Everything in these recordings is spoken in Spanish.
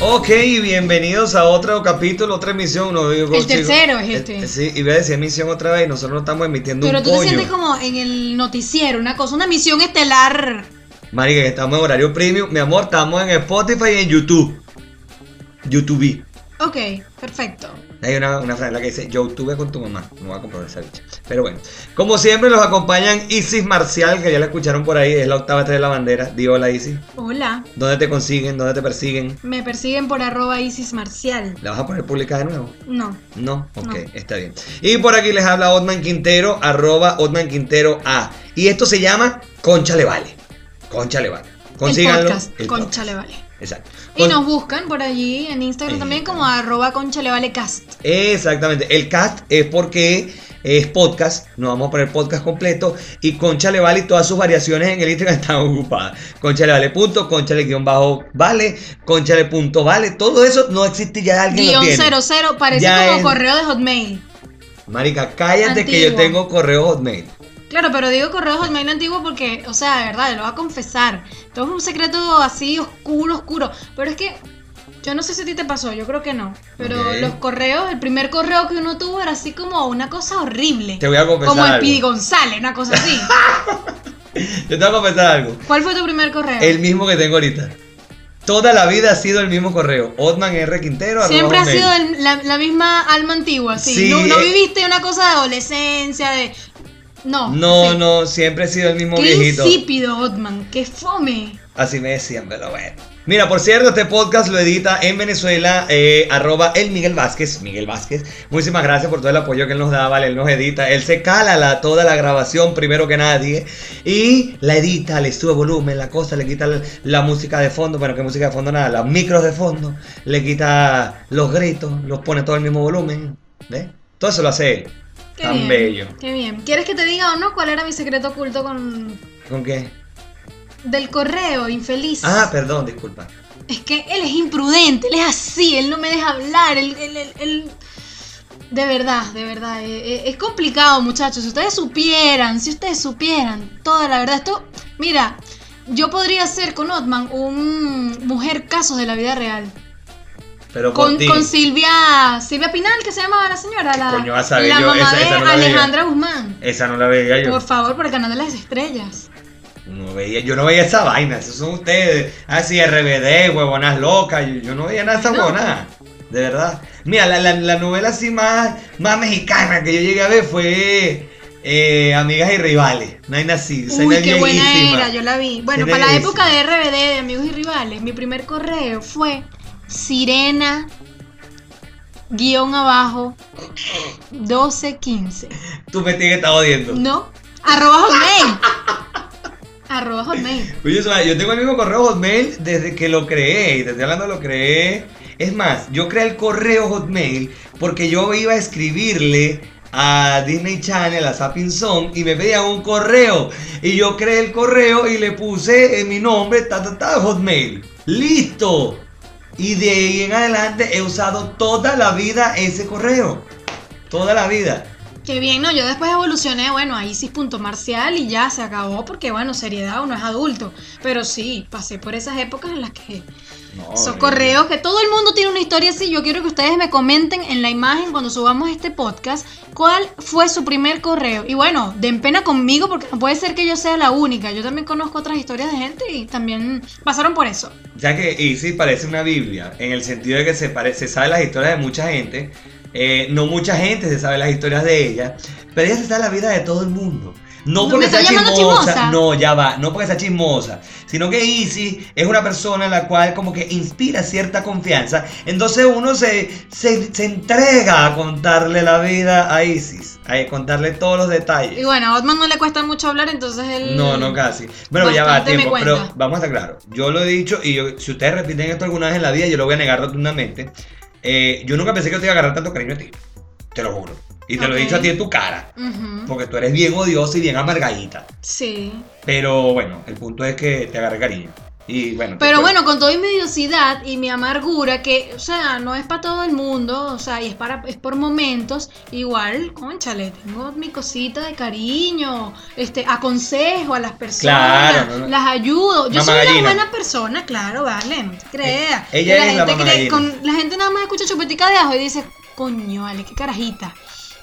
Ok, bienvenidos a otro capítulo, otra emisión. No, digo, El tercero es este. Eh, Sí, iba a decir emisión otra vez y nosotros no estamos emitiendo Pero un tú te pollo. sientes como en el noticiero, una cosa, una misión estelar. Marica, que estamos en horario premium. Mi amor, estamos en Spotify y en YouTube. YouTube. Ok, perfecto. Hay una, una frase la que dice, yo tuve con tu mamá. No voy a comprar esa bicha. Pero bueno, como siempre los acompañan Isis Marcial, que ya la escucharon por ahí, es la octava estrella de la bandera. Di hola Isis. Hola, ¿Dónde te consiguen? ¿Dónde te persiguen? me persiguen por arroba Isis Marcial. ¿La vas a poner pública de nuevo? No. No, ok, No. está bien. Y por aquí les habla Otman Quintero, arroba Otman Quintero A. Y esto se llama Concha le vale. Concha le vale. Consíganlo. el podcast, el Concha podcast. le vale. Exacto. Y nos buscan por allí en Instagram Eh, también como arroba concha le vale cast. Exactamente. El cast es porque es podcast. No vamos a poner podcast completo. Y Concha le vale y todas sus variaciones en el Instagram están ocupadas. Concha le vale punto, conchale guion bajo vale, conchale punto vale. Todo eso no existe ya alguien lo Guión tiene. 00, parece Ya como es- correo de Hotmail. Marica, cállate que yo tengo correo hotmail. Claro, pero digo correo de Hotmail antiguo porque, o sea, de verdad, lo voy a confesar. Todo es un secreto así oscuro, oscuro. Pero es que yo no sé si a ti te pasó, yo creo que no. Pero Ok. los correos, el primer correo que uno tuvo era así como una cosa horrible. Te voy a confesar Como el. Pidi González, una cosa así. Yo te voy a confesar algo. ¿Cuál fue tu primer correo? El mismo que tengo ahorita. Toda la vida ha sido el mismo correo. Otman R. Quintero. Siempre ha sido el- la, la misma alma antigua, sí. Sí, no, no eh. viviste una cosa de adolescencia, de. No. No, sí. no, siempre he sido el mismo Qué viejito. insípido, Otman, qué fome. Así me decían, pero bueno. Mira, por cierto, este podcast lo edita en Venezuela, eh, arroba el Miguel Vázquez. Miguel Vázquez, muchísimas gracias por todo el apoyo que él nos da, vale, él nos edita. Él se cala la, toda la grabación primero que nadie y la edita, le sube volumen, la cosa, le quita la, la música de fondo, bueno, que música de fondo nada, los micros de fondo, le quita los gritos, los pone todo el mismo volumen. ¿Ves? Todo eso lo hace él. Qué Tan bien, bello. Qué bien. ¿Quieres que te diga o no cuál era mi secreto oculto con. ¿Con qué? del correo, infeliz? Ah, perdón, disculpa. Es que él es imprudente, él es así, él no me deja hablar, él. él- él- él- De verdad, de verdad. eh, eh, Es complicado, muchachos. Si ustedes supieran, si ustedes supieran toda la verdad. Esto, mira, yo podría ser con Otman un mujer casos de la vida real. Pero Con, con Silvia, Silvia Pinal, que se llamaba la señora, la, Coño, a la yo mamá esa- de esa no la veía. Alejandra Guzmán. Esa no la veía yo. Por favor, por el canal de las estrellas. No veía, yo no veía esa vaina, esos son ustedes. Así RBD, huevonas locas. Yo, yo no veía nada de esa No. huevonada. De verdad. Mira, la, la- la novela así más, más mexicana que yo llegué a ver fue eh, Amigas y Rivales. No hay así. Uy, qué buena era, yo la vi. Bueno, para la época de RBD, de Amigos y Rivales, mi primer correo fue sirena guion abajo 1215. Tú me tienes que estar odiando. No, arroba hotmail. arroba hotmail. Oye, yo tengo el mismo correo Hotmail desde que lo creé. Y te estoy hablando, lo creé. Es más, yo creé el correo Hotmail porque yo iba a escribirle a Disney Channel, a Zapping Zone, y me pedían un correo. Y yo creé el correo y le puse en mi nombre, ta, ta, ta, Hotmail. ¡Listo! Y de ahí en adelante he usado toda la vida ese correo. Toda la vida. Qué bien, no, yo después evolucioné, bueno, a Isis.marcial y ya se acabó porque, bueno, seriedad, uno es adulto. Pero sí, pasé por esas épocas en las que No, Esos eh, correos que todo el mundo tiene una historia así. Yo quiero que ustedes me comenten en la imagen cuando subamos este podcast cuál fue su primer correo. Y bueno, den pena conmigo porque no puede ser que yo sea la única. Yo también conozco otras historias de gente y también pasaron por eso. Ya que Easy parece una Biblia, en el sentido de que se, pare- se sabe las historias de mucha gente, eh, no mucha gente se sabe las historias de ella, pero ella se sabe la vida de todo el mundo. No ¿No porque sea chismosa, chismosa? no, ya va, no porque sea chismosa, sino que Easy es una persona en la cual como que inspira cierta confianza, entonces uno se, se, se entrega a contarle la vida a Isis, a contarle todos los detalles. Y bueno, a Otman no le cuesta mucho hablar, entonces él. No, no casi. Bueno, ya va, tiempo. Pero vamos a estar claros. Yo lo he dicho y yo- si ustedes repiten esto alguna vez en la vida, yo lo voy a negar rotundamente. Eh, yo nunca pensé que te iba a agarrar tanto cariño a ti. Te lo juro. Y te lo he dicho a ti en tu cara. Porque tú eres bien odiosa y bien amargadita. Sí. Pero bueno, el punto es que te agarré cariño. Y bueno. te Pero bueno, con toda mi mediosidad y mi amargura, que, o sea, no es para todo el mundo, o sea, y es para es por momentos, igual, conchale, tengo mi cosita de cariño, este, aconsejo a las personas, Claro, no, no. las ayudo. Yo Mamá soy gallina. una buena persona, claro, vale, no te creas. Eh, ella Y la es la gente mamá cree- gallina. con- la gente nada más escucha chupetica de ajo y dice, coño, vale, qué carajita.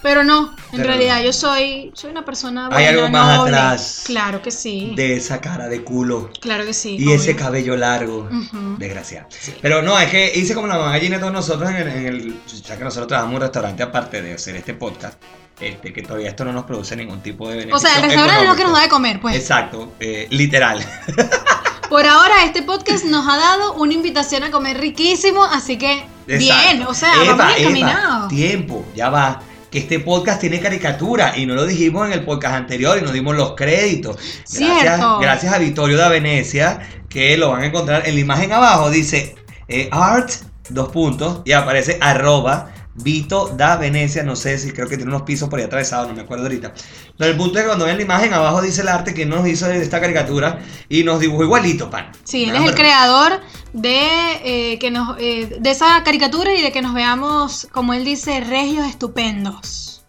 Pero no, en Pero realidad no. yo soy, soy una persona Hay buena, algo más noble. atrás Claro que sí. De esa cara de culo. Claro que sí. Y ese cabello largo. Desgraciado. Pero no, es que hice como la mamá gallina todos nosotros en el, en el- Ya que nosotros trabajamos en un restaurante aparte de hacer este podcast. Este, que todavía esto no nos produce ningún tipo de beneficio. O sea, el restaurante es lo que nos da de comer, pues. Exacto, eh, literal. Por ahora, este podcast nos ha dado una invitación a comer riquísimo, así que bien, o sea, vamos bien encaminados. Tiempo, ya va. Que este podcast tiene caricatura y no lo dijimos en el podcast anterior y nos dimos los créditos. Gracias, gracias a Vittorio da Venecia, que lo van a encontrar en la imagen abajo. Dice eh, art, dos puntos, y aparece arroba Vito da Venecia. No sé si creo que tiene unos pisos por ahí atravesados, no me acuerdo ahorita. Pero el punto es que cuando ven la imagen abajo dice el arte que nos hizo esta caricatura y nos dibujó igualito, pan. Sí, él es el creador de, eh, que nos, eh, de esa caricatura y de que nos veamos, como él dice, regios estupendos.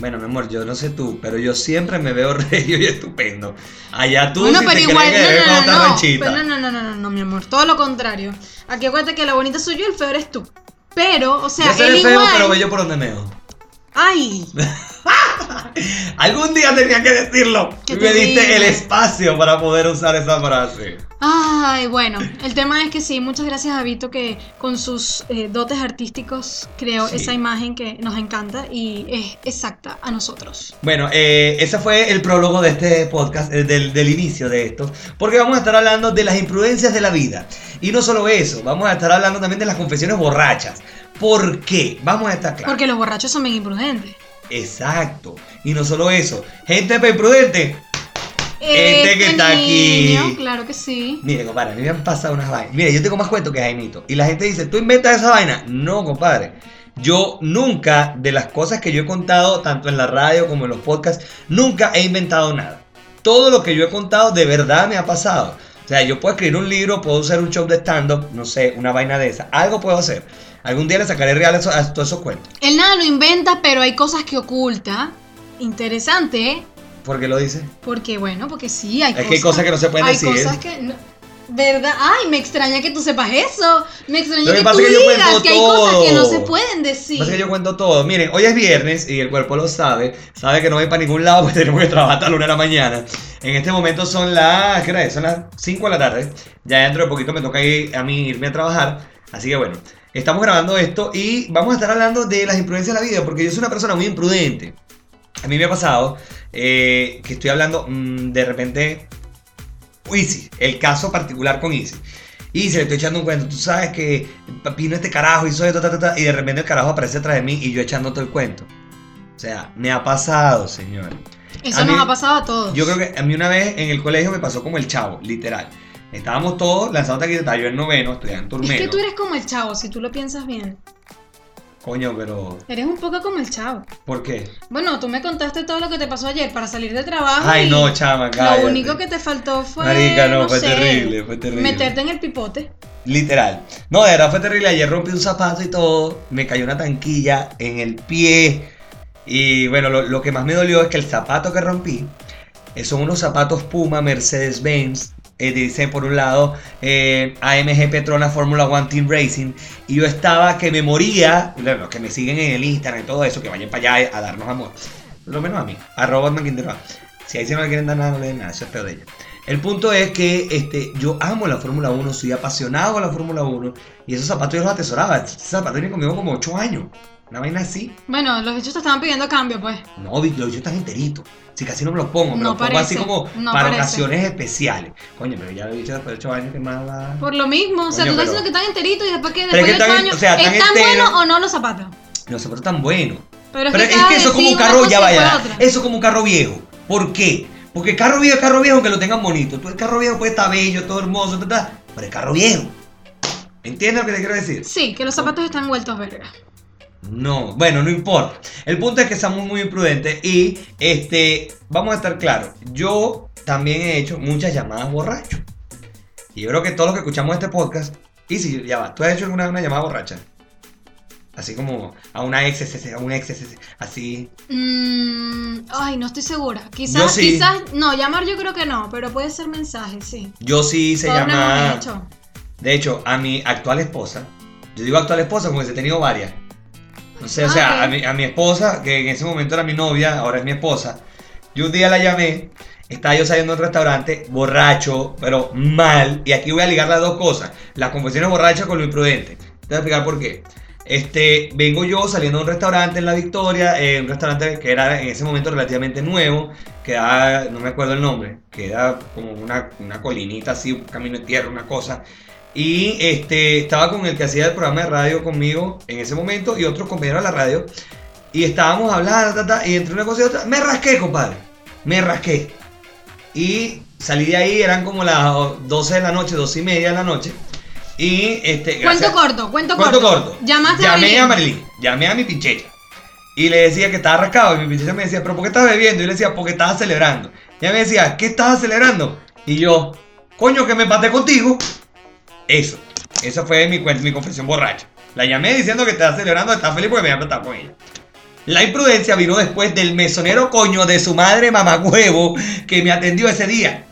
Bueno, mi amor, yo no sé tú, pero yo siempre me veo regio y estupendo. Allá tú bueno, si pero te igual, crees que eres no, no, no, no, no, no, no, no, no, no, mi amor, todo lo contrario. Aquí acuérdate que la bonita soy yo y el feo eres tú. Pero, o sea, yo seré él feo, igual... pero bello por donde meo. Ay, Algún día tenía que decirlo. Me diste el espacio para poder usar esa frase. Ay, bueno, el tema es que sí, muchas gracias a Vito que con sus eh, dotes artísticos creó Sí. esa imagen que nos encanta y es exacta a nosotros. Bueno, eh, ese fue el prólogo de este podcast, eh, del, del inicio de esto, porque vamos a estar hablando de las imprudencias de la vida. Y no solo eso, vamos a estar hablando también de las confesiones borrachas. ¿Por qué? Vamos a estar claros. Porque los borrachos son bien imprudentes. Exacto. Y no solo eso, gente imprudente. Este que está aquí. niño, Claro que sí. Mire, compadre, a mí me han pasado unas vainas. Mire, yo tengo más cuento que Jaimito. Y la gente dice, ¿tú inventas esa vaina? No, compadre. Yo nunca, de las cosas que yo he contado, tanto en la radio como en los podcasts, nunca he inventado nada. Todo lo que yo he contado de verdad me ha pasado. O sea, yo puedo escribir un libro, puedo hacer un show de stand-up, no sé, una vaina de esa. Algo puedo hacer. Algún día le sacaré real a, eso- a todos esos cuentos. Él nada lo inventa, pero hay cosas que oculta. Interesante, ¿eh? ¿Por qué lo dice? Porque, bueno, porque sí, hay Es cosas. que hay cosas que no se pueden hay decir. cosas que. no- ¿Verdad? Ay, me extraña que tú sepas eso. Me extraña que tú que digas que hay cosas que no todo. se pueden decir. Pasa que yo cuento todo. Miren, hoy es viernes y el cuerpo lo sabe. Sabe que no voy para ningún lado porque tenemos que trabajar hasta la una de la mañana. En este momento son las. ¿Qué hora es? Son las 5 de la tarde. Ya dentro de poquito me toca ir a mí irme a trabajar. Así que bueno, estamos grabando esto y vamos a estar hablando de las imprudencias de la vida porque yo soy una persona muy imprudente. A mí me ha pasado eh, que estoy hablando mm, de repente. Easy, el caso particular con Easy. Y se le estoy echando un cuento. Tú sabes que vino este carajo, hizo esto, ta, ta, ta, y de repente el carajo aparece atrás de mí y yo echando todo el cuento. O sea, me ha pasado, señor. Eso a nos mí- ha pasado a todos. Yo creo que a mí una vez en el colegio me pasó como el chavo, literal. Estábamos todos lanzando taquita, yo en noveno, estudiando en Es turmero. que tú eres como el chavo, si tú lo piensas bien. Coño, pero. Eres un poco como el chavo. ¿Por qué? Bueno, tú me contaste todo lo que te pasó ayer para salir de trabajo. Ay, y no, chama, cállate. Lo único que te faltó fue. Marica, no, fue sé, terrible, fue terrible. Meterte en el pipote. Literal. No, de verdad fue terrible. Ayer rompí un zapato y todo. Me cayó una tanquilla en el pie. Y bueno, lo, lo que más me dolió es que el zapato que rompí eh, son unos zapatos Puma Mercedes-Benz. Eh, dice por un lado eh, AMG Petronas Fórmula One Team Racing. Y yo estaba que me moría. Bueno, que me siguen en el Instagram y todo eso, que vayan para allá a darnos amor. Lo menos a mí. Arroba Batman Quintero. Si ahí se le quieren dar nada, no le den nada. Eso es peor de ella. El punto es que este, yo amo la Fórmula 1, soy apasionado con la Fórmula 1 y esos zapatos yo los atesoraba. Esos zapatos vienen conmigo como 8 años. Una vaina así. Bueno, los bichos te estaban pidiendo cambio, pues. No, los yo están enteritos. Si casi no me los pongo, me No los pongo así como no para parece. ocasiones especiales. Coño, pero ya lo he dicho después de 8 años que más. Por lo mismo, o sea, tú estás pero- diciendo que están enteritos y después que después de ocho están- años. o sea, están ¿Están enteros. buenos o no los zapatos? Los zapatos están buenos. Pero es Pero que, es cada que eso es como un carro, ya vaya. Eso es como un carro viejo. ¿Por qué? Porque carro viejo es carro viejo aunque lo tengan bonito. Tú el carro viejo puede estar bello, todo hermoso, ta, ta, pero el carro viejo. ¿Entiendes lo que te quiero decir? Sí, que los zapatos están vueltos verga. No, bueno, no importa. El punto es que estamos muy imprudentes y este, vamos a estar claros. Yo también he hecho muchas llamadas borracho. Y yo creo que todos los que escuchamos este podcast, y si ya va, ¿tú has hecho alguna una llamada borracha? Así como a una ex, a un ex, así. Mm, ay, no estoy segura. Quizás, sí. quizás, no, llamar yo creo que no, pero puede ser mensaje, sí. Yo sí se llama. De hecho, a mi actual esposa, yo digo actual esposa como que he tenido varias. No sé, o Ah, sea, ok. a, mi, a mi esposa, que en ese momento era mi novia, ahora es mi esposa. Yo un día la llamé, estaba yo saliendo de un restaurante, borracho, pero mal. Y aquí voy a ligar las dos cosas: las confesiones borrachas con lo imprudente. Te voy a explicar por qué. Este, vengo yo saliendo de un restaurante en La Victoria, eh, un restaurante que era en ese momento relativamente nuevo, que era, no me acuerdo el nombre, que era como una, una colinita así, un camino de tierra, una cosa. Y este, estaba con el que hacía el programa de radio conmigo en ese momento y otros compañeros de la radio. Y estábamos hablando, ta, ta, y entre una cosa y otra, me rasqué, compadre. Me rasqué. Y salí de ahí, eran como las 12 de la noche, 12 y media de la noche. Y este. Cuento corto, cuento corto. corto. Llamaste Llamé a Marilyn. Llamé a mi pinchecha. Y le decía que estaba rascado. Y mi pinchecha me decía, ¿pero por qué estás bebiendo? Y yo le decía, porque estaba celebrando. Y ella me decía, ¿qué estás celebrando? Y yo, coño, que me empaté contigo. Eso. Esa fue mi, mi confesión borracha. La llamé diciendo que estaba celebrando, estaba feliz porque me había empatado con ella. La imprudencia vino después del mesonero coño de su madre mamagüevo que me atendió ese día.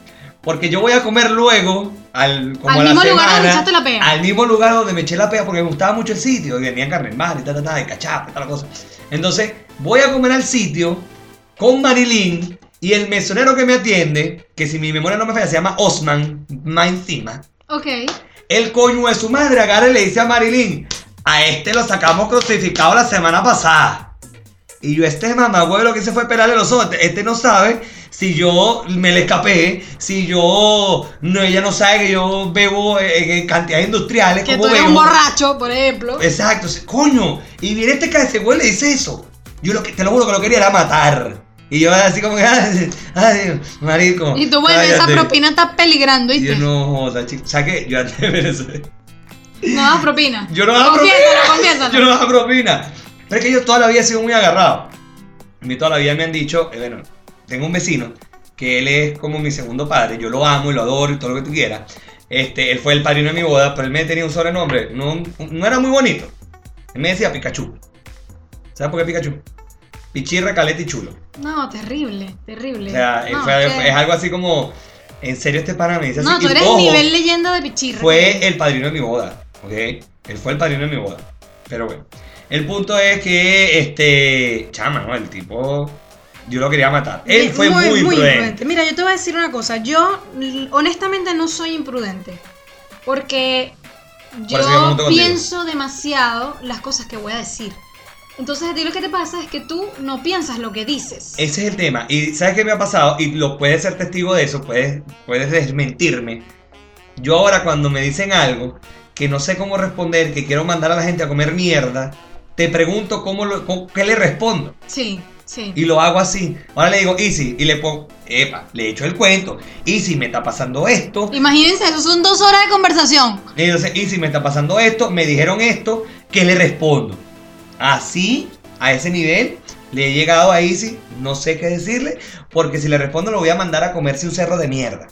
Porque yo voy a comer luego al, como Al a la mismo lugar donde semana, echaste la pea. Al mismo lugar donde me eché la pea porque me gustaba mucho el sitio. Y venían carne mar y tal, tal, tal, de cachapa y tal cosa. Entonces, voy a comer al sitio con Marilyn y el mesonero que me atiende, que si mi memoria no me falla, se llama Osman, más encima. Ok. El coño de su madre agarra y le dice a Marilyn, a este lo sacamos crucificado la semana pasada. Y yo, este mamagüey lo que hice fue pelarle los ojos. Este, no sabe si yo me le escapé, si yo, no, ella no sabe que yo bebo en, en cantidades industriales. Que tú eres bebo. un borracho, por ejemplo. Exacto, coño. Y viene este cabecegüey y le dice eso. Yo lo que, te lo juro que lo quería era matar. Y yo así como que, ay, ay, marico. Y tú, bueno, esa cállate". propina está peligrando, Y ¿viste? yo no joda, chico. ¿Sabes qué? Yo antes de Venezuela. No das propina. Yo no daba propina. confiésalo. Yo no daba propina. Pero es que yo toda la vida he sido muy agarrado. A mí toda la vida me han dicho, eh, bueno, tengo un vecino que él es como mi segundo padre. Yo lo amo y lo adoro y todo lo que tú quieras. Este, él fue el padrino de mi boda, pero él me tenía un sobrenombre. No, no era muy bonito. Él me decía Pikachu. ¿Sabes por qué Pikachu? Pichirra, caleta y chulo. No, terrible, terrible. O sea, no, fue- que- es algo así como. En serio, este pana me dice así. No, tú y eres ojo, nivel leyenda de pichirra. fue el padrino de mi boda, ¿ok? Él fue el padrino de mi boda. Pero bueno, el punto es que, este, chama, ¿no? El tipo, yo lo quería matar. Él fue muy, imprudente. Mira, yo te voy a decir una cosa. Yo, honestamente, no soy imprudente. Porque yo contigo. pienso demasiado las cosas que voy a decir. Entonces, a ti lo que te pasa es que tú no piensas lo que dices. Ese es el tema. Y ¿sabes qué me ha pasado? Y lo puedes ser testigo de eso, puedes, puedes desmentirme. Yo ahora cuando me dicen algo que no sé cómo responder, que quiero mandar a la gente a comer mierda, te pregunto cómo lo, cómo- qué le respondo. Sí, sí. Y lo hago así. Ahora le digo, Easy, y le pongo, epa, le echo el cuento. Easy, me está pasando esto. Imagínense, eso son dos horas de conversación. Y entonces, Easy, me está pasando esto, me dijeron esto, ¿qué le respondo? Así, a ese nivel, le he llegado a Easy, no sé qué decirle, porque si le respondo lo voy a mandar a comerse un cerro de mierda.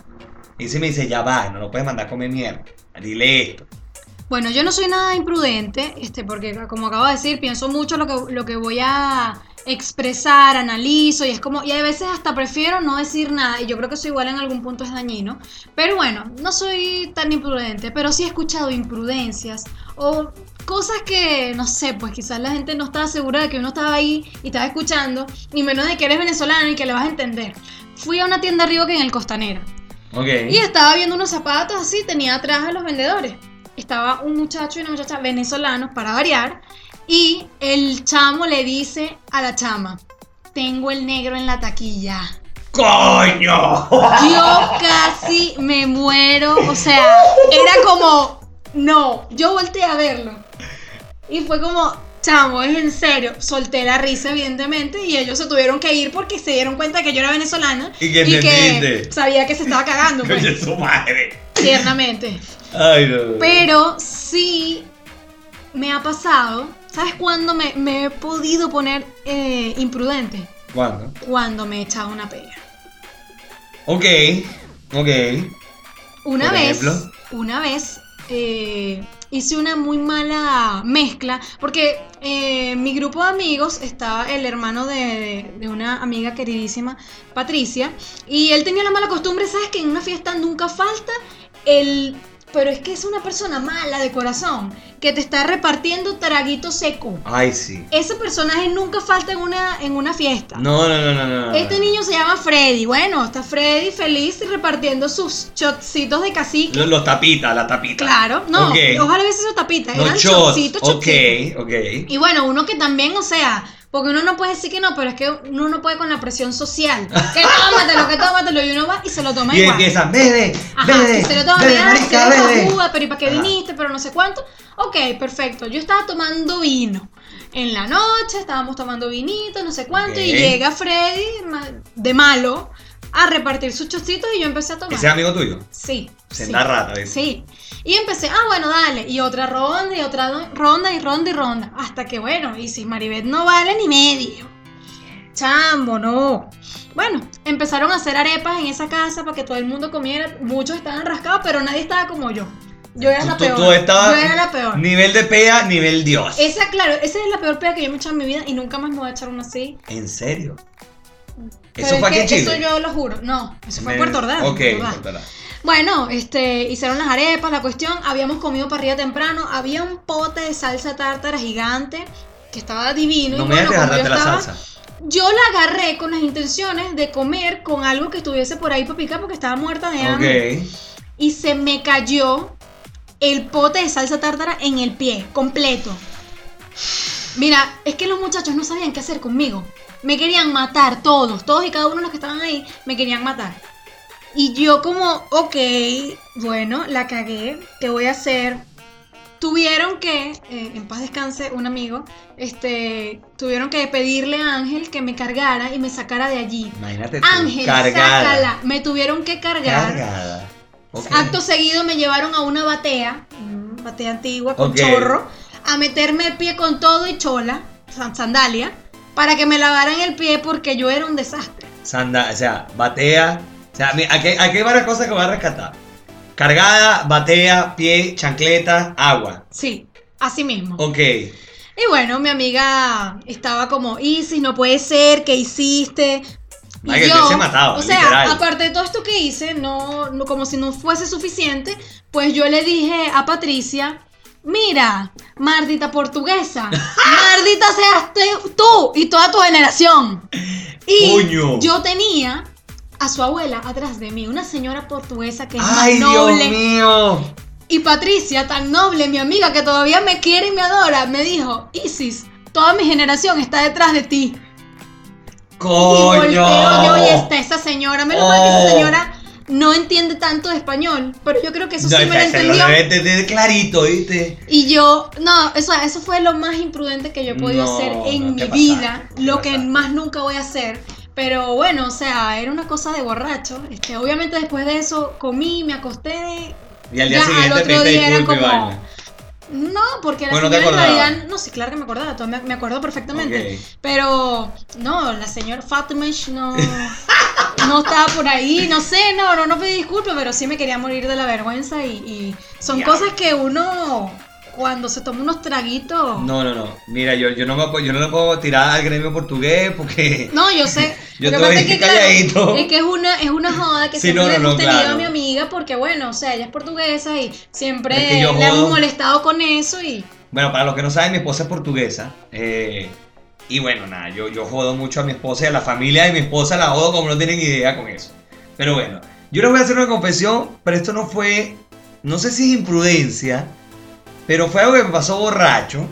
Easy me dice, ya va, no lo puedes mandar a comer mierda. Dile esto. Bueno, yo no soy nada imprudente, este, porque como acabo de decir, pienso mucho lo que, lo que voy a expresar, analizo, y es como, y a veces hasta prefiero no decir nada, y yo creo que eso igual en algún punto es dañino. Pero bueno, no soy tan imprudente, pero sí he escuchado imprudencias o cosas que, no sé, pues quizás la gente no estaba segura de que uno estaba ahí y estaba escuchando, y menos de que eres venezolano y que le vas a entender. Fui a una tienda arriba que en el Costanera. Ok. Y estaba viendo unos zapatos así, tenía atrás a los vendedores. Estaba un muchacho y una muchacha venezolanos, para variar, y el chamo le dice a la chama, tengo el negro en la taquilla. ¡Coño! Yo casi me muero, o sea, era como, no, yo volteé a verlo. Y fue como, chamo, es en serio. Solté la risa, evidentemente, y ellos se tuvieron que ir porque se dieron cuenta que yo era venezolana Y que sabía que se estaba cagando, pues, Coño, su madre. tiernamente. Ay, no, no. Pero sí me ha pasado. ¿Sabes cuándo me, me he podido poner eh, imprudente? ¿Cuándo? Cuando me he echado una pega. Ok, ok. Una Por vez, ejemplo. una vez eh, hice una muy mala mezcla, porque eh, mi grupo de amigos estaba el hermano de, de una amiga queridísima, Patricia, y él tenía la mala costumbre, ¿sabes? Que en una fiesta nunca falta el... Pero es que es una persona mala de corazón, que te está repartiendo traguito seco. Ay, sí. Ese personaje nunca falta en una, en una fiesta. No, no, no, no, no. Este niño se llama Freddy. Bueno, está Freddy feliz y repartiendo sus shotcitos de cacique. Los, los tapitas, la tapita. Claro, no, Ok. ojalá hubiese sido tapita. Los eran shots. shotcitos, Ok, shotcitos. ok. Y bueno, uno que también, o sea, porque uno no puede decir que no, pero es que uno no puede con la presión social. Que tómatelo, que tómatelo. Y uno va y se lo toma Y igual. empieza, bebe, Ajá, y se lo toma, mira, marica, se bebe. tajuda, pero ¿y para qué viniste? Pero no sé cuánto. Ok, perfecto. Yo estaba tomando vino. En la noche estábamos tomando vinito, no sé cuánto, y Ok. llega Freddy de malo a repartir sus chocitos y yo empecé a tomar. ¿Ese es amigo tuyo? Sí. Senda sí. rata, ¿ves? Sí. Y empecé, ah, bueno, dale. Y otra ronda, y otra ronda, y ronda, y ronda. Hasta que, bueno, y si Maribeth no vale ni medio. Chambo, no. Bueno, empezaron a hacer arepas en esa casa para que todo el mundo comiera. Muchos estaban rascados, pero nadie estaba como yo. Yo era la Tú- peor. tú estabas- Yo era la peor. Nivel de pea, nivel Dios. Esa, claro, esa es la peor pega que yo me he echado en mi vida y nunca más me voy a echar una así. ¿En serio? Pero ¿Eso es fue aquí que? Eso yo lo juro. No, eso fue en Puerto Ordaz. Ok, Puerto Ordaz. Bueno, este, hicieron las arepas, la cuestión, habíamos comido parrilla temprano, había un pote de salsa tártara gigante que estaba divino. No y me bueno, como yo la estaba, salsa. yo la agarré con las intenciones de comer con algo que estuviese por ahí para picar porque estaba muerta de hambre. Ok. Y se me cayó el pote de salsa tártara en el pie, completo. Mira, es que los muchachos no sabían qué hacer conmigo. Me querían matar todos, todos y cada uno de los que estaban ahí me querían matar. Y yo como, ok, bueno, la cagué, ¿qué voy a hacer? Tuvieron que, eh, en paz descanse un amigo, este, tuvieron que pedirle a Ángel que me cargara y me sacara de allí. Imagínate tú. Ángel, cargada. sácala. Me tuvieron que cargar. Cargada. Acto seguido me llevaron a una batea, mm, batea antigua con chorro, a meterme el pie con todo y chola, san- sandalia, para que me lavaran el pie porque yo era un desastre. Sanda, o sea, batea. Sea, aquí, aquí hay varias cosas que voy a rescatar. Cargada, batea, pie, chancleta, agua. Sí, así mismo. Ok. Y bueno, mi amiga estaba como, Isis, no puede ser, ¿qué hiciste? Y Ay, que te hubiese matado, o sea, literal. aparte de todo esto que hice, no, no- como si no fuese suficiente, pues yo le dije a Patricia, mira, mardita portuguesa, mardita seas tú y toda tu generación. Y Coño. yo tenía a su abuela atrás de mí, una señora portuguesa que es Ay, más Dios noble. mío. Y Patricia, tan noble, mi amiga que todavía me quiere y me adora, me dijo, Isis, toda mi generación está detrás de ti. Y volteo yo y Coño. está esa señora. Menos mal que esa Oh. señora no entiende tanto de español, pero yo creo que eso sí No, me lo entendió. debe entender clarito, ¿viste? Y yo, no, eso, eso fue lo más imprudente que yo he podido No, hacer en no, mi vida, lo que más nunca voy a hacer. Pero bueno, o sea, era una cosa de borracho. Este, obviamente después de eso comí, me acosté. Y al día Ya, al siguiente otro pediste día era como- vaina. No, porque la Bueno, ¿te señora en realidad, no sé, claro que me acordaba, todo me, me acuerdo perfectamente. Ok. Pero no, la señora Fatimish no, no estaba por ahí, no sé, no, no, no pedí disculpas, pero sí me quería morir de la vergüenza y, y son Ya. cosas que uno cuando se toma unos traguitos. No, no, no. Mira, yo, yo, no me, puedo- yo no le puedo tirar al gremio portugués porque. No, yo sé. Yo Lo estoy es que, claro, calladito. es que es una, es una joda que Sí, siempre no, no, hemos tenido claro. a mi amiga porque, bueno, o sea, ella es portuguesa y siempre Es que hemos molestado con eso y... Bueno, para los que no saben, mi esposa es portuguesa. eh, y bueno, nada, yo, yo jodo mucho a mi esposa y a la familia de mi esposa la jodo como no tienen idea con eso. Pero bueno, yo les voy a hacer una confesión, pero esto no fue, no sé si es imprudencia, pero fue algo que me pasó borracho,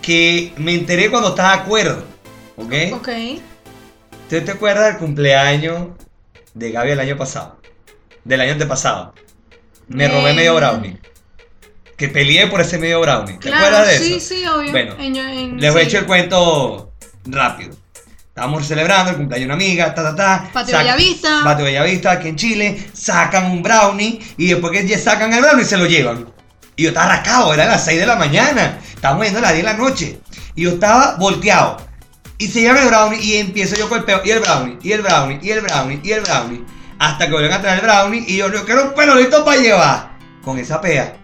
que me enteré cuando estaba de acuerdo. ¿Ok? Ok. ¿Usted te acuerdas del cumpleaños de Gaby el año pasado? Del año antepasado. Me robé medio brownie. Que peleé por ese medio brownie. ¿Te Claro, acuerdas de sí, eso? sí, obvio. Bueno, En- en- Les voy a sí. echar el cuento rápido. Estábamos celebrando el cumpleaños de una amiga, ta, ta, ta. Patio Bellavista. Patio Bellavista, aquí en Chile. Sacan un brownie y después que sacan el brownie se lo llevan. Y yo estaba rascado, eran las 6 de la mañana. Estábamos yendo a las 10 de la noche. Y yo estaba volteado. Y se llevan el brownie y empiezo yo con el peo. Y el brownie, y el brownie, y el brownie, y el brownie. Hasta que vuelven a traer el brownie y yo, yo quiero un pelolito para llevar. con esa pea.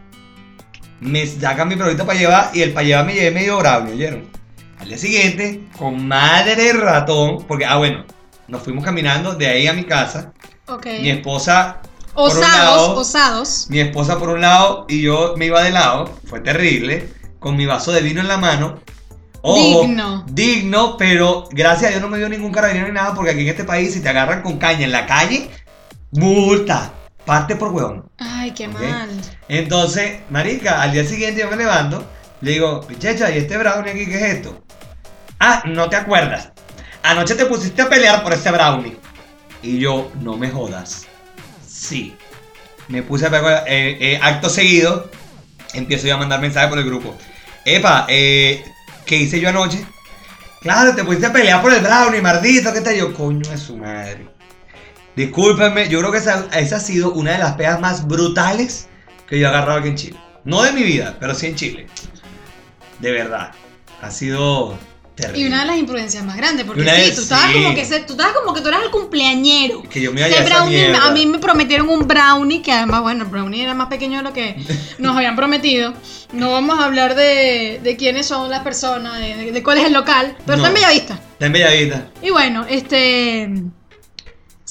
Me sacan mi perrito para llevar y el para llevar me llevé medio bravo, ¿oyeron? Al día siguiente, con madre ratón, porque, ah, bueno, nos fuimos caminando de ahí a mi casa. Ok. Mi esposa Osados, lado, osados. mi esposa por un lado y yo me iba de lado, fue terrible, con mi vaso de vino en la mano. Ojo, Digno. Digno, pero gracias a Dios no me dio ningún carabinero ni nada, porque aquí en este país, si te agarran con caña en la calle, multa, parte por huevón. Ay, qué mal. Entonces, marica, al día siguiente yo me levanto, le digo, pichecha, ¿y este brownie aquí qué es esto? Ah, no te acuerdas. Anoche te pusiste a pelear por ese brownie. Y yo, no me jodas. Sí. Me puse a pelear, eh, eh, acto seguido, empiezo yo a mandar mensajes por el grupo. Epa, eh, ¿qué hice yo anoche? Claro, te pusiste a pelear por el brownie, maldito, ¿qué tal? Yo, coño de su madre. Discúlpenme, yo creo que esa, esa ha sido una de las pegas más brutales que yo he agarrado aquí en Chile. No de mi vida, pero sí en Chile. De verdad. Ha sido terrible. Y una de las imprudencias más grandes, porque sí, tú estabas sí. como que se- tú estabas como que tú eras el cumpleañero. Que yo me a Ese brownie, mierda. a mí me prometieron un brownie, que además, bueno, el brownie era más pequeño de lo que nos habían prometido. No vamos a hablar de, de quiénes son las personas, de, de- de cuál es el local, pero No. está en Bellavista. Está en Bellavista. Y bueno, este...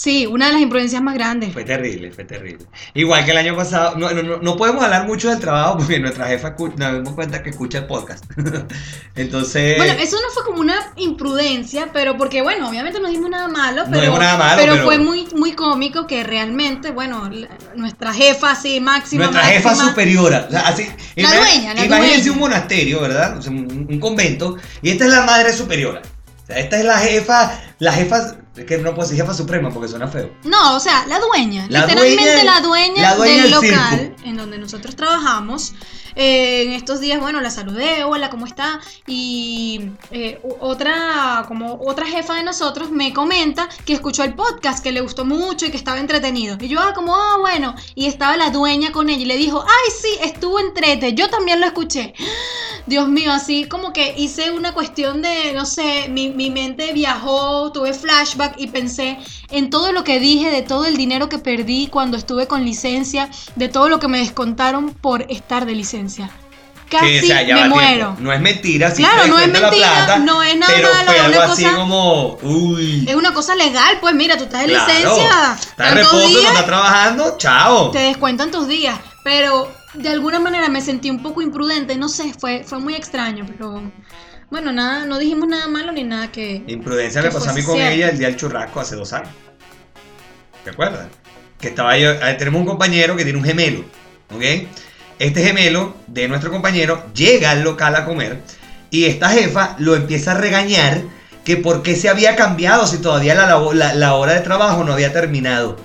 Sí, una de las imprudencias más grandes. Fue terrible, fue terrible. Igual que el año pasado, no, no, no, no podemos hablar mucho del trabajo porque nuestra jefa nos dimos cuenta que escucha el podcast. Entonces, Bueno, eso no fue como una imprudencia, pero porque, bueno, obviamente no dijimos nada malo, No pero, dijimos nada malo, pero pero- fue muy, muy cómico que realmente, bueno, la- nuestra jefa así, máxima. nuestra jefa superiora. o sea, así, La dueña, la Imagínense dueña. un monasterio, ¿verdad? O sea, un, un convento. Y esta es la madre superiora. O sea, esta es la jefa, la jefa, es que no puedo decir jefa suprema porque suena feo. No, o sea, la dueña, La literalmente dueña- la dueña, la dueña del local circo. en donde nosotros trabajamos. Eh, en estos días, bueno, la saludé, hola, ¿cómo está? Y eh, otra, como otra jefa de nosotros me comenta que escuchó el podcast, que le gustó mucho y que estaba entretenido. Y yo, ah, como, ah, bueno. Y estaba la dueña con ella y le dijo, ay, sí, estuvo entrete, yo también lo escuché. Dios mío, así como que hice una cuestión de, no sé, mi, mi mente viajó, tuve flashback y pensé en todo lo que dije, de todo el dinero que perdí cuando estuve con licencia, de todo lo que me descontaron por estar de licencia. Casi Que, o sea, me va muero. tiempo. No es mentira, sí Claro, no es mentira, plata, no es nada pero malo, es una así cosa- como, uy. Es una cosa legal, pues mira, tú estás de claro, licencia, Está de tantos reposo, no días, está trabajando, chao. te descuentan tus días, pero de alguna manera me sentí un poco imprudente, no sé, fue, fue muy extraño, pero bueno, nada, no dijimos nada malo ni nada que... Imprudencia que me pasó a mí con cierto. ella el día del churrasco hace dos años. ¿Te acuerdas? Que estaba yo, tenemos un compañero que tiene un gemelo, ¿ok? Este gemelo de nuestro compañero llega al local a comer y esta jefa lo empieza a regañar que por qué se había cambiado si todavía la, labo- la- la hora de trabajo no había terminado.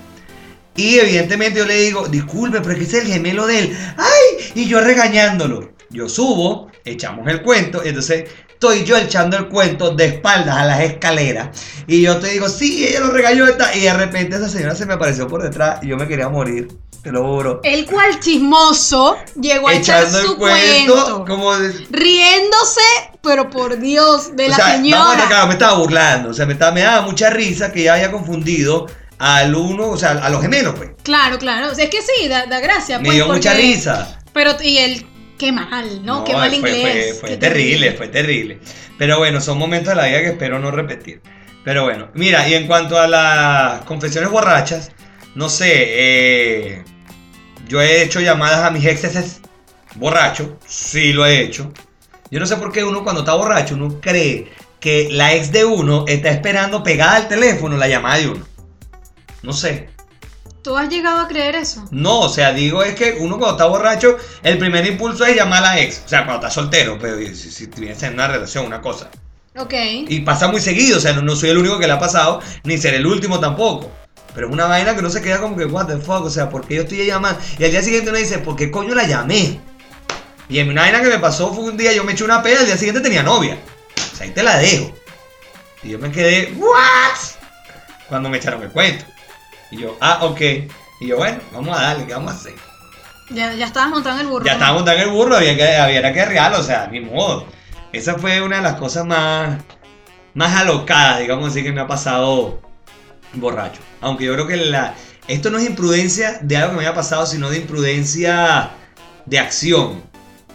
Y evidentemente yo le digo, disculpe, pero es que ese es el gemelo de él. ¡Ay! Y yo regañándolo. Yo subo, echamos el cuento, y entonces estoy yo echando el cuento de espaldas a las escaleras. Y yo te digo, sí, ella lo regañó. esta-". Y de repente esa señora se me apareció por detrás y yo me quería morir. Te lo juro. El cual chismoso llegó a echar Echando su el cuento, cuento, como de, riéndose, pero por Dios, de o la sea, vamos señora. atacar, me estaba burlando. O sea, me, estaba- me daba mucha risa que ella haya confundido al uno, o sea, a los gemelos, pues. Claro, claro, o sea, es que sí, da, da gracia. Me pues, dio mucha porque- risa. Pero, y él, qué mal, ¿no? qué mal fue, inglés. Fue, terrible, fue terrible. Pero bueno, son momentos de la vida que espero no repetir. Pero bueno, mira, y en cuanto a las confesiones borrachas, no sé, eh, yo he hecho llamadas a mis exes borracho, sí lo he hecho. Yo no sé por qué uno cuando está borracho, uno cree que la ex de uno está esperando pegada al teléfono la llamada de uno. No sé. ¿Tú has llegado a creer eso? No, o sea, digo es que uno cuando está borracho, el primer impulso es llamar a la ex. O sea, cuando está soltero, pero si, si tienes en una relación, una cosa. Ok. Y pasa muy seguido, o sea, no, no soy el único que le ha pasado, ni seré el último tampoco. Pero es una vaina que no se queda como que, what the fuck, o sea, ¿por qué yo estoy llamando? Y al día siguiente uno dice, ¿por qué coño la llamé? Y en una vaina que me pasó fue un día, yo me eché una peda, al día siguiente tenía novia. O sea, ahí te la dejo. Y yo me quedé, ¿what? Cuando me echaron el cuento. Y yo, ah, ok. Y yo, bueno, vamos a darle, ¿qué vamos a hacer? Ya, ya estabas montando el burro. Ya estaba montando el burro, había que, había que real, o sea, ni modo. Esa fue una de las cosas más, más alocadas, digamos así, que me ha pasado borracho. Aunque yo creo que la, esto no es imprudencia de algo que me haya pasado, sino de imprudencia de acción.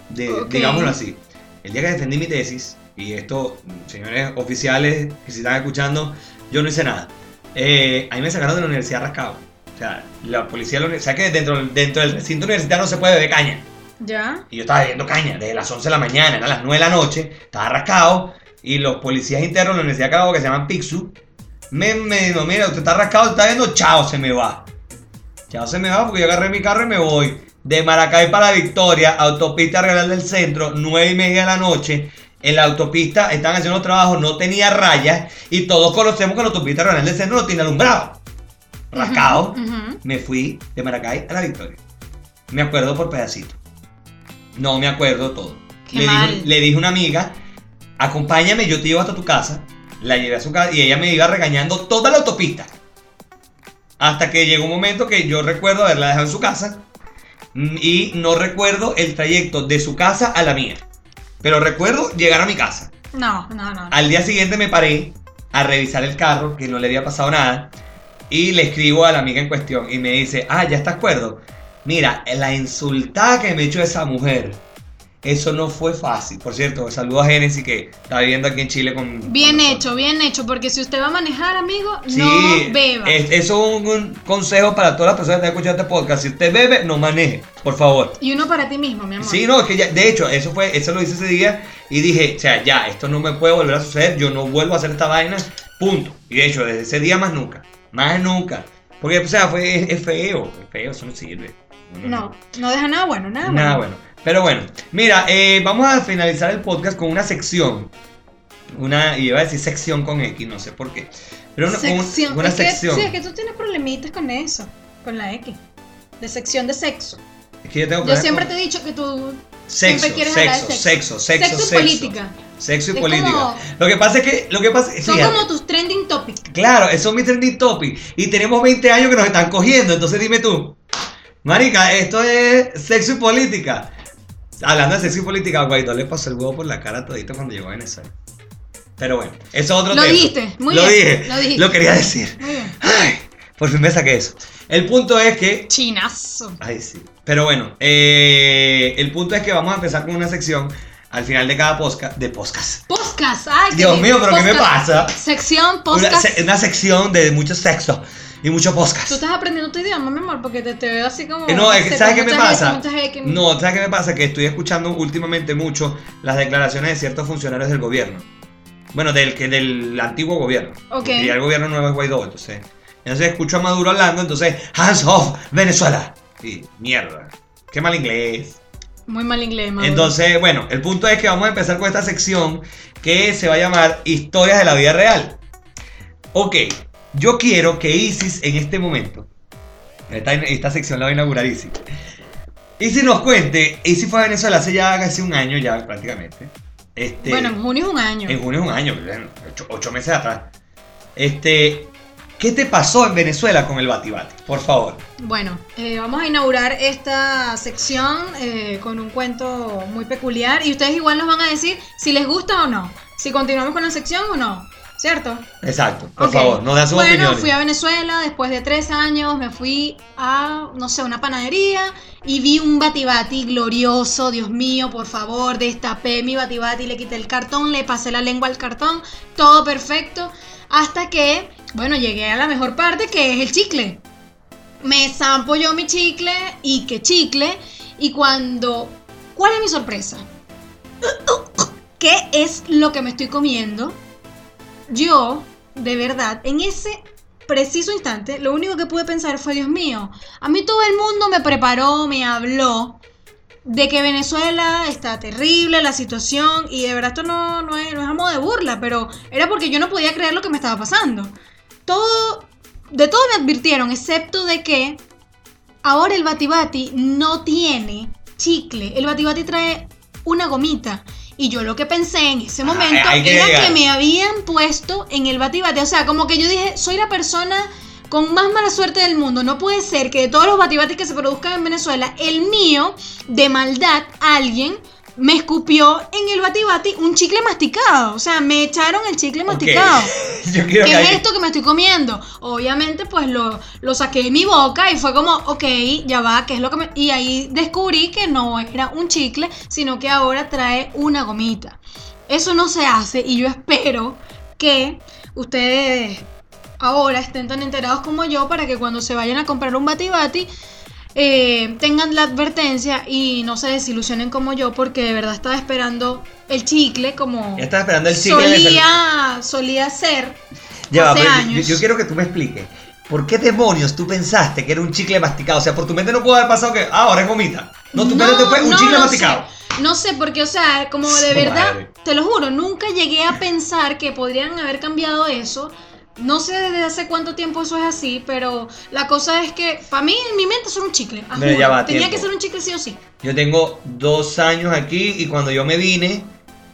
De. Digámoslo así. El día que defendí mi tesis, y esto, señores oficiales que si están escuchando, yo no hice nada. Eh, a mí me sacaron de la universidad rascado. O sea, la policía de la universidad, que dentro, dentro del recinto universitario no se puede beber caña. ¿Ya? Y yo estaba bebiendo caña desde las 11 de la mañana, eran las 9 de la noche, estaba rascado. Y los policías internos de la Universidad de Carabobo, que se llaman Pixu, me, me dijo, mira, usted está rascado, está viendo, chao, se me va. Chao, se me va porque yo agarré mi carro y me voy. De Maracay para Victoria, autopista Real del Centro, 9 y media de la noche. En la autopista estaban haciendo trabajo, no tenía rayas. Y todos conocemos que la autopista Real del Centro no tiene alumbrado. Rascado. Me fui de Maracay a la Victoria. Me acuerdo por pedacito. No me acuerdo todo. Qué le, mal. Dije, le dije a una amiga, acompáñame, yo te llevo hasta tu casa. La llevé a su casa y ella me iba regañando toda la autopista. Hasta que llegó un momento que yo recuerdo haberla dejado en su casa. mm, Y no recuerdo el trayecto de su casa a la mía. Pero recuerdo llegar a mi casa. No, no, no. Al día siguiente me paré a revisar el carro, que no le había pasado nada, y le escribo a la amiga en cuestión y me dice, ah, ya estás acuerdo. Mira, la insultada que me echó esa mujer, eso no fue fácil. Por cierto, saludo a Genesis que está viviendo aquí en Chile con... Bien con hecho, bien hecho, porque si usted va a manejar, amigo, Sí, no beba. es- eso es un, un consejo para todas las personas que están escuchando este podcast. Si usted bebe, no maneje, por favor. Y uno para ti mismo, mi amor. Sí, no, es que ya, de hecho, eso fue, eso lo hice ese día y dije, o sea, ya, esto no me puede volver a suceder, yo no vuelvo a hacer esta vaina, punto. Y de hecho, desde ese día más nunca, más nunca. Porque, o sea, fue, es, es feo, es feo, eso no sirve. No, no deja nada bueno, nada, Nada bueno. Pero bueno, mira, eh, vamos a finalizar el podcast con una sección. Una, y iba a decir sección con X, no sé por qué. Pero una, un- Sección. una es que, sí, es que tú tienes problemitas con eso, con la X. De sección de sexo. Es que yo tengo Yo siempre con- te he dicho que tú Sexo, sexo, sexo. sexo, sexo, Sexo política. Sexo y Es política. como- Lo que pasa es que, lo que pasa, son fíjate, como tus trending topics. Claro, eso es mi trending topic. Y tenemos 20 años que nos están cogiendo. Entonces dime tú. Marica, esto es sexo y política. Hablando de sexo y política, Guaidó le pasó el huevo por la cara todito cuando llegó a Venezuela. Pero bueno, eso es otro Lo tema. dijiste, muy lo bien, Dije, lo dijiste. Lo quería decir. Muy bien. Ay, por fin me saqué eso. El punto es que. Chinazo. Ay, sí. Pero bueno, eh, el punto es que vamos a empezar con una sección al final de cada podcast. De podcast. Podcast. Ay, qué Dios mío, pero ¿qué me pasa? Sección Una, podcast. se- una sección de mucho sexo y mucho podcast. Tú estás aprendiendo tu idioma, mi amor, porque te, te veo así como. Eh, No, es que, ¿sabes qué me pasa? X. No, ¿sabes qué me pasa? Que estoy escuchando últimamente mucho las declaraciones de ciertos funcionarios del gobierno. Bueno, del, que del antiguo gobierno. Ok. Ya el gobierno nuevo es Guaidó, entonces. Entonces escucho a Maduro hablando, entonces, hands off, Venezuela. Y mierda. Qué mal inglés. Muy mal inglés, Maduro. Entonces, bueno, el punto es que vamos a empezar con esta sección que se va a llamar Historias de la vida real. Ok, yo quiero que Isis en este momento, esta, esta sección la va a inaugurar Isis, Isis nos cuente, Isis fue a Venezuela hace ya casi un año ya prácticamente. Este, Bueno, en junio es un año. en junio es un año, ocho, ocho meses atrás. Este, ¿qué te pasó en Venezuela con el Batibati? Por favor. Bueno, eh, vamos a inaugurar esta sección eh, con un cuento muy peculiar y ustedes igual nos van a decir si les gusta o no, si continuamos con la sección o no, ¿cierto? Exacto, por favor, nos da su Bueno, fui a Venezuela después de tres años, me fui a, no sé, una panadería y vi un batibati glorioso, Dios mío, por favor, destapé mi batibati, le quité el cartón, le pasé la lengua al cartón, todo perfecto, hasta que, bueno, llegué a la mejor parte que es el chicle. Me zampo yo mi chicle y que chicle, y cuando, ¿cuál es mi sorpresa? ¿Qué es lo que me estoy comiendo? Yo, de verdad, en ese preciso instante, lo único que pude pensar fue, Dios mío, a mí todo el mundo me preparó, me habló de que Venezuela está terrible la situación y de verdad esto no, no, es, no es a de burla, pero era porque yo no podía creer lo que me estaba pasando. Todo, de todo me advirtieron, excepto de que ahora el Batibati no tiene chicle, el Batibati trae una gomita. Y yo lo que pensé en ese momento que era llegar. que me habían puesto en el batibate. O sea, como que yo dije, soy la persona con más mala suerte del mundo. No puede ser que de todos los batibates que se produzcan en Venezuela, el mío, de maldad, alguien me escupió en el bati bati un chicle masticado. O sea, me echaron el chicle masticado. Yo ¿Qué que es esto que me estoy comiendo? Obviamente, pues lo, lo saqué de mi boca y fue como, ok, ya va, ¿qué es lo que me.? Y ahí descubrí que no era un chicle, sino que ahora trae una gomita. Eso no se hace y yo espero que ustedes ahora estén tan enterados como yo para que cuando se vayan a comprar un bati bati eh, tengan la advertencia y no se desilusionen como yo porque de verdad estaba esperando el chicle como estaba esperando el chicle. solía, solía ser Ya hace años. Yo, yo quiero que tú me expliques. ¿Por qué demonios tú pensaste que era un chicle masticado? O sea, por tu mente no pudo haber pasado que, ah, ahora es gomita. No, tu mente fue un no, chicle no masticado. sé. No sé, porque, o sea, como de verdad, madre. te lo juro, nunca llegué a pensar que podrían haber cambiado eso. No sé desde hace cuánto tiempo eso es así, pero la cosa es que, para mí, en mi mente era un chicle. ah, Tenía tiempo. que ser un chicle sí o sí. Yo tengo dos años aquí y cuando yo me vine,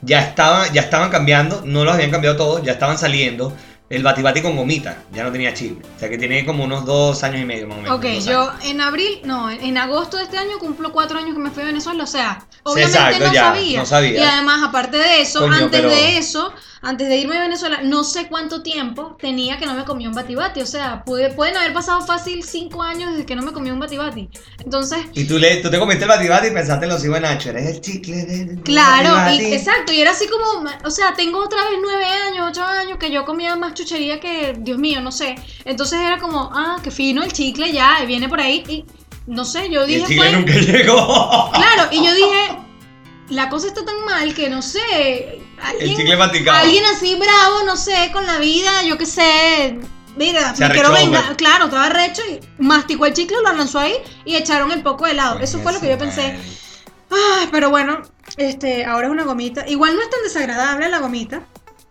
ya estaban, ya estaban cambiando, no los habían cambiado todos, ya estaban saliendo el batibati con gomita, ya no tenía chicle. O sea que tiene como unos dos años y medio más o menos. Ok, yo en abril, no, en agosto de este año cumplo cuatro años que me fui a Venezuela, o sea, obviamente exacto, no, ya, sabía. no sabía. Y además, aparte de eso, Coño, antes pero- de eso, antes de irme a Venezuela, no sé cuánto tiempo tenía que no me comía un batibati, o sea, pude- pueden haber pasado fácil cinco años desde que no me comía un batibati. Entonces, Y tú, le, tú te comiste el batibati y pensaste en los hijos de Nacho, eres el chicle de Claro, y, exacto, y era así como, o sea, tengo otra vez nueve años, ocho años, que yo comía más chuchería que, Dios mío, no sé. Entonces era como, ah, qué fino el chicle ya, y viene por ahí, y no sé, yo dije, el chicle fue- nunca llegó. claro, y yo dije, la cosa está tan mal que no sé, El alguien, chicle masticado. alguien así bravo, no sé, con la vida, yo qué sé, mira, Se me quiero arrechó, vengar, pues. claro, estaba recho y masticó el chicle, lo lanzó ahí y echaron el poco de helado. Eso fue lo que yo pensé. Ay, pero bueno, este, ahora es una gomita. Igual no es tan desagradable la gomita.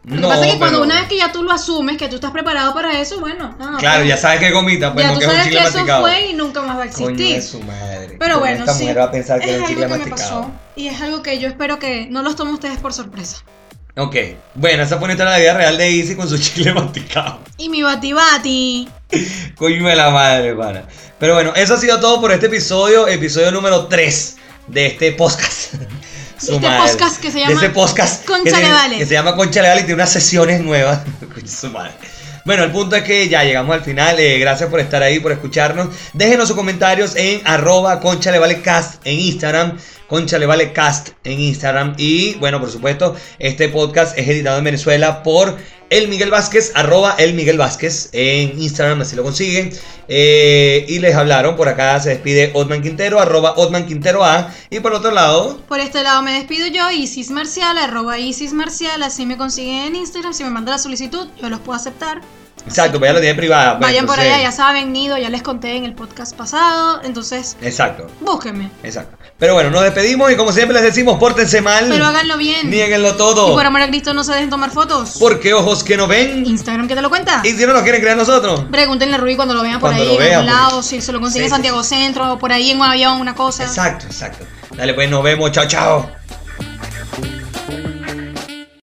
Lo que No, pasa es que cuando pero- una vez que ya tú lo asumes, que tú estás preparado para eso, bueno, ah, Claro, pues, ya sabes que es gomita, pues ya no tú que es un sabes que chicle eso masticado. fue y nunca más va a Coño existir. de su madre. Pero ¿Cómo bueno, esta sí. mujer va a pensar que es un algo chicle que me masticado. pasó y es algo que yo espero que no los tomen ustedes por sorpresa. Ok, bueno, esa fue de la vida real de Easy con su chicle masticado. Y mi bati bati. Coño de la madre, pana. Pero bueno, eso ha sido todo por este episodio, episodio número 3 de este podcast. Su Este madre. podcast que se De llama ese podcast Concha que, se- que se llama Concha y tiene unas sesiones nuevas. Su madre. Bueno, el punto es que ya llegamos al final. eh, gracias por estar ahí, por escucharnos. Déjenos sus comentarios en arroba concha le vale cast en Instagram. Concha le vale cast en Instagram. Y bueno, por supuesto, este podcast es editado en Venezuela por el Miguel Vázquez, arroba el Miguel Vázquez en Instagram, así lo consiguen. Eh, y les hablaron, por acá se despide Otman Quintero, arroba Otman Quintero A. Y por otro lado, Por este lado me despido yo, Isis Marcial, arroba Isis Marcial, así me consiguen en Instagram, si me mandan la solicitud, yo los puedo aceptar. Exacto, pues ya lo tiene privada. pues, Vayan por allá, ya saben, Nido, ya les conté en el podcast pasado, entonces Exacto. búsquenme. Exacto. Pero bueno, nos despedimos y como siempre les decimos, pórtense mal. Pero háganlo bien. Niéguenlo Y todo. por amor a Cristo no se dejen tomar fotos. Porque ojos que no ven. Instagram que te lo cuenta. Y si no nos quieren creer nosotros. Pregúntenle a Rubí cuando lo vean por Cuando ahí, lo en algún porque- lado, si se lo consigue Sí, en sí, Santiago Centro o por ahí en un avión, una cosa. Exacto, exacto. Dale, pues nos vemos. Chao, chao.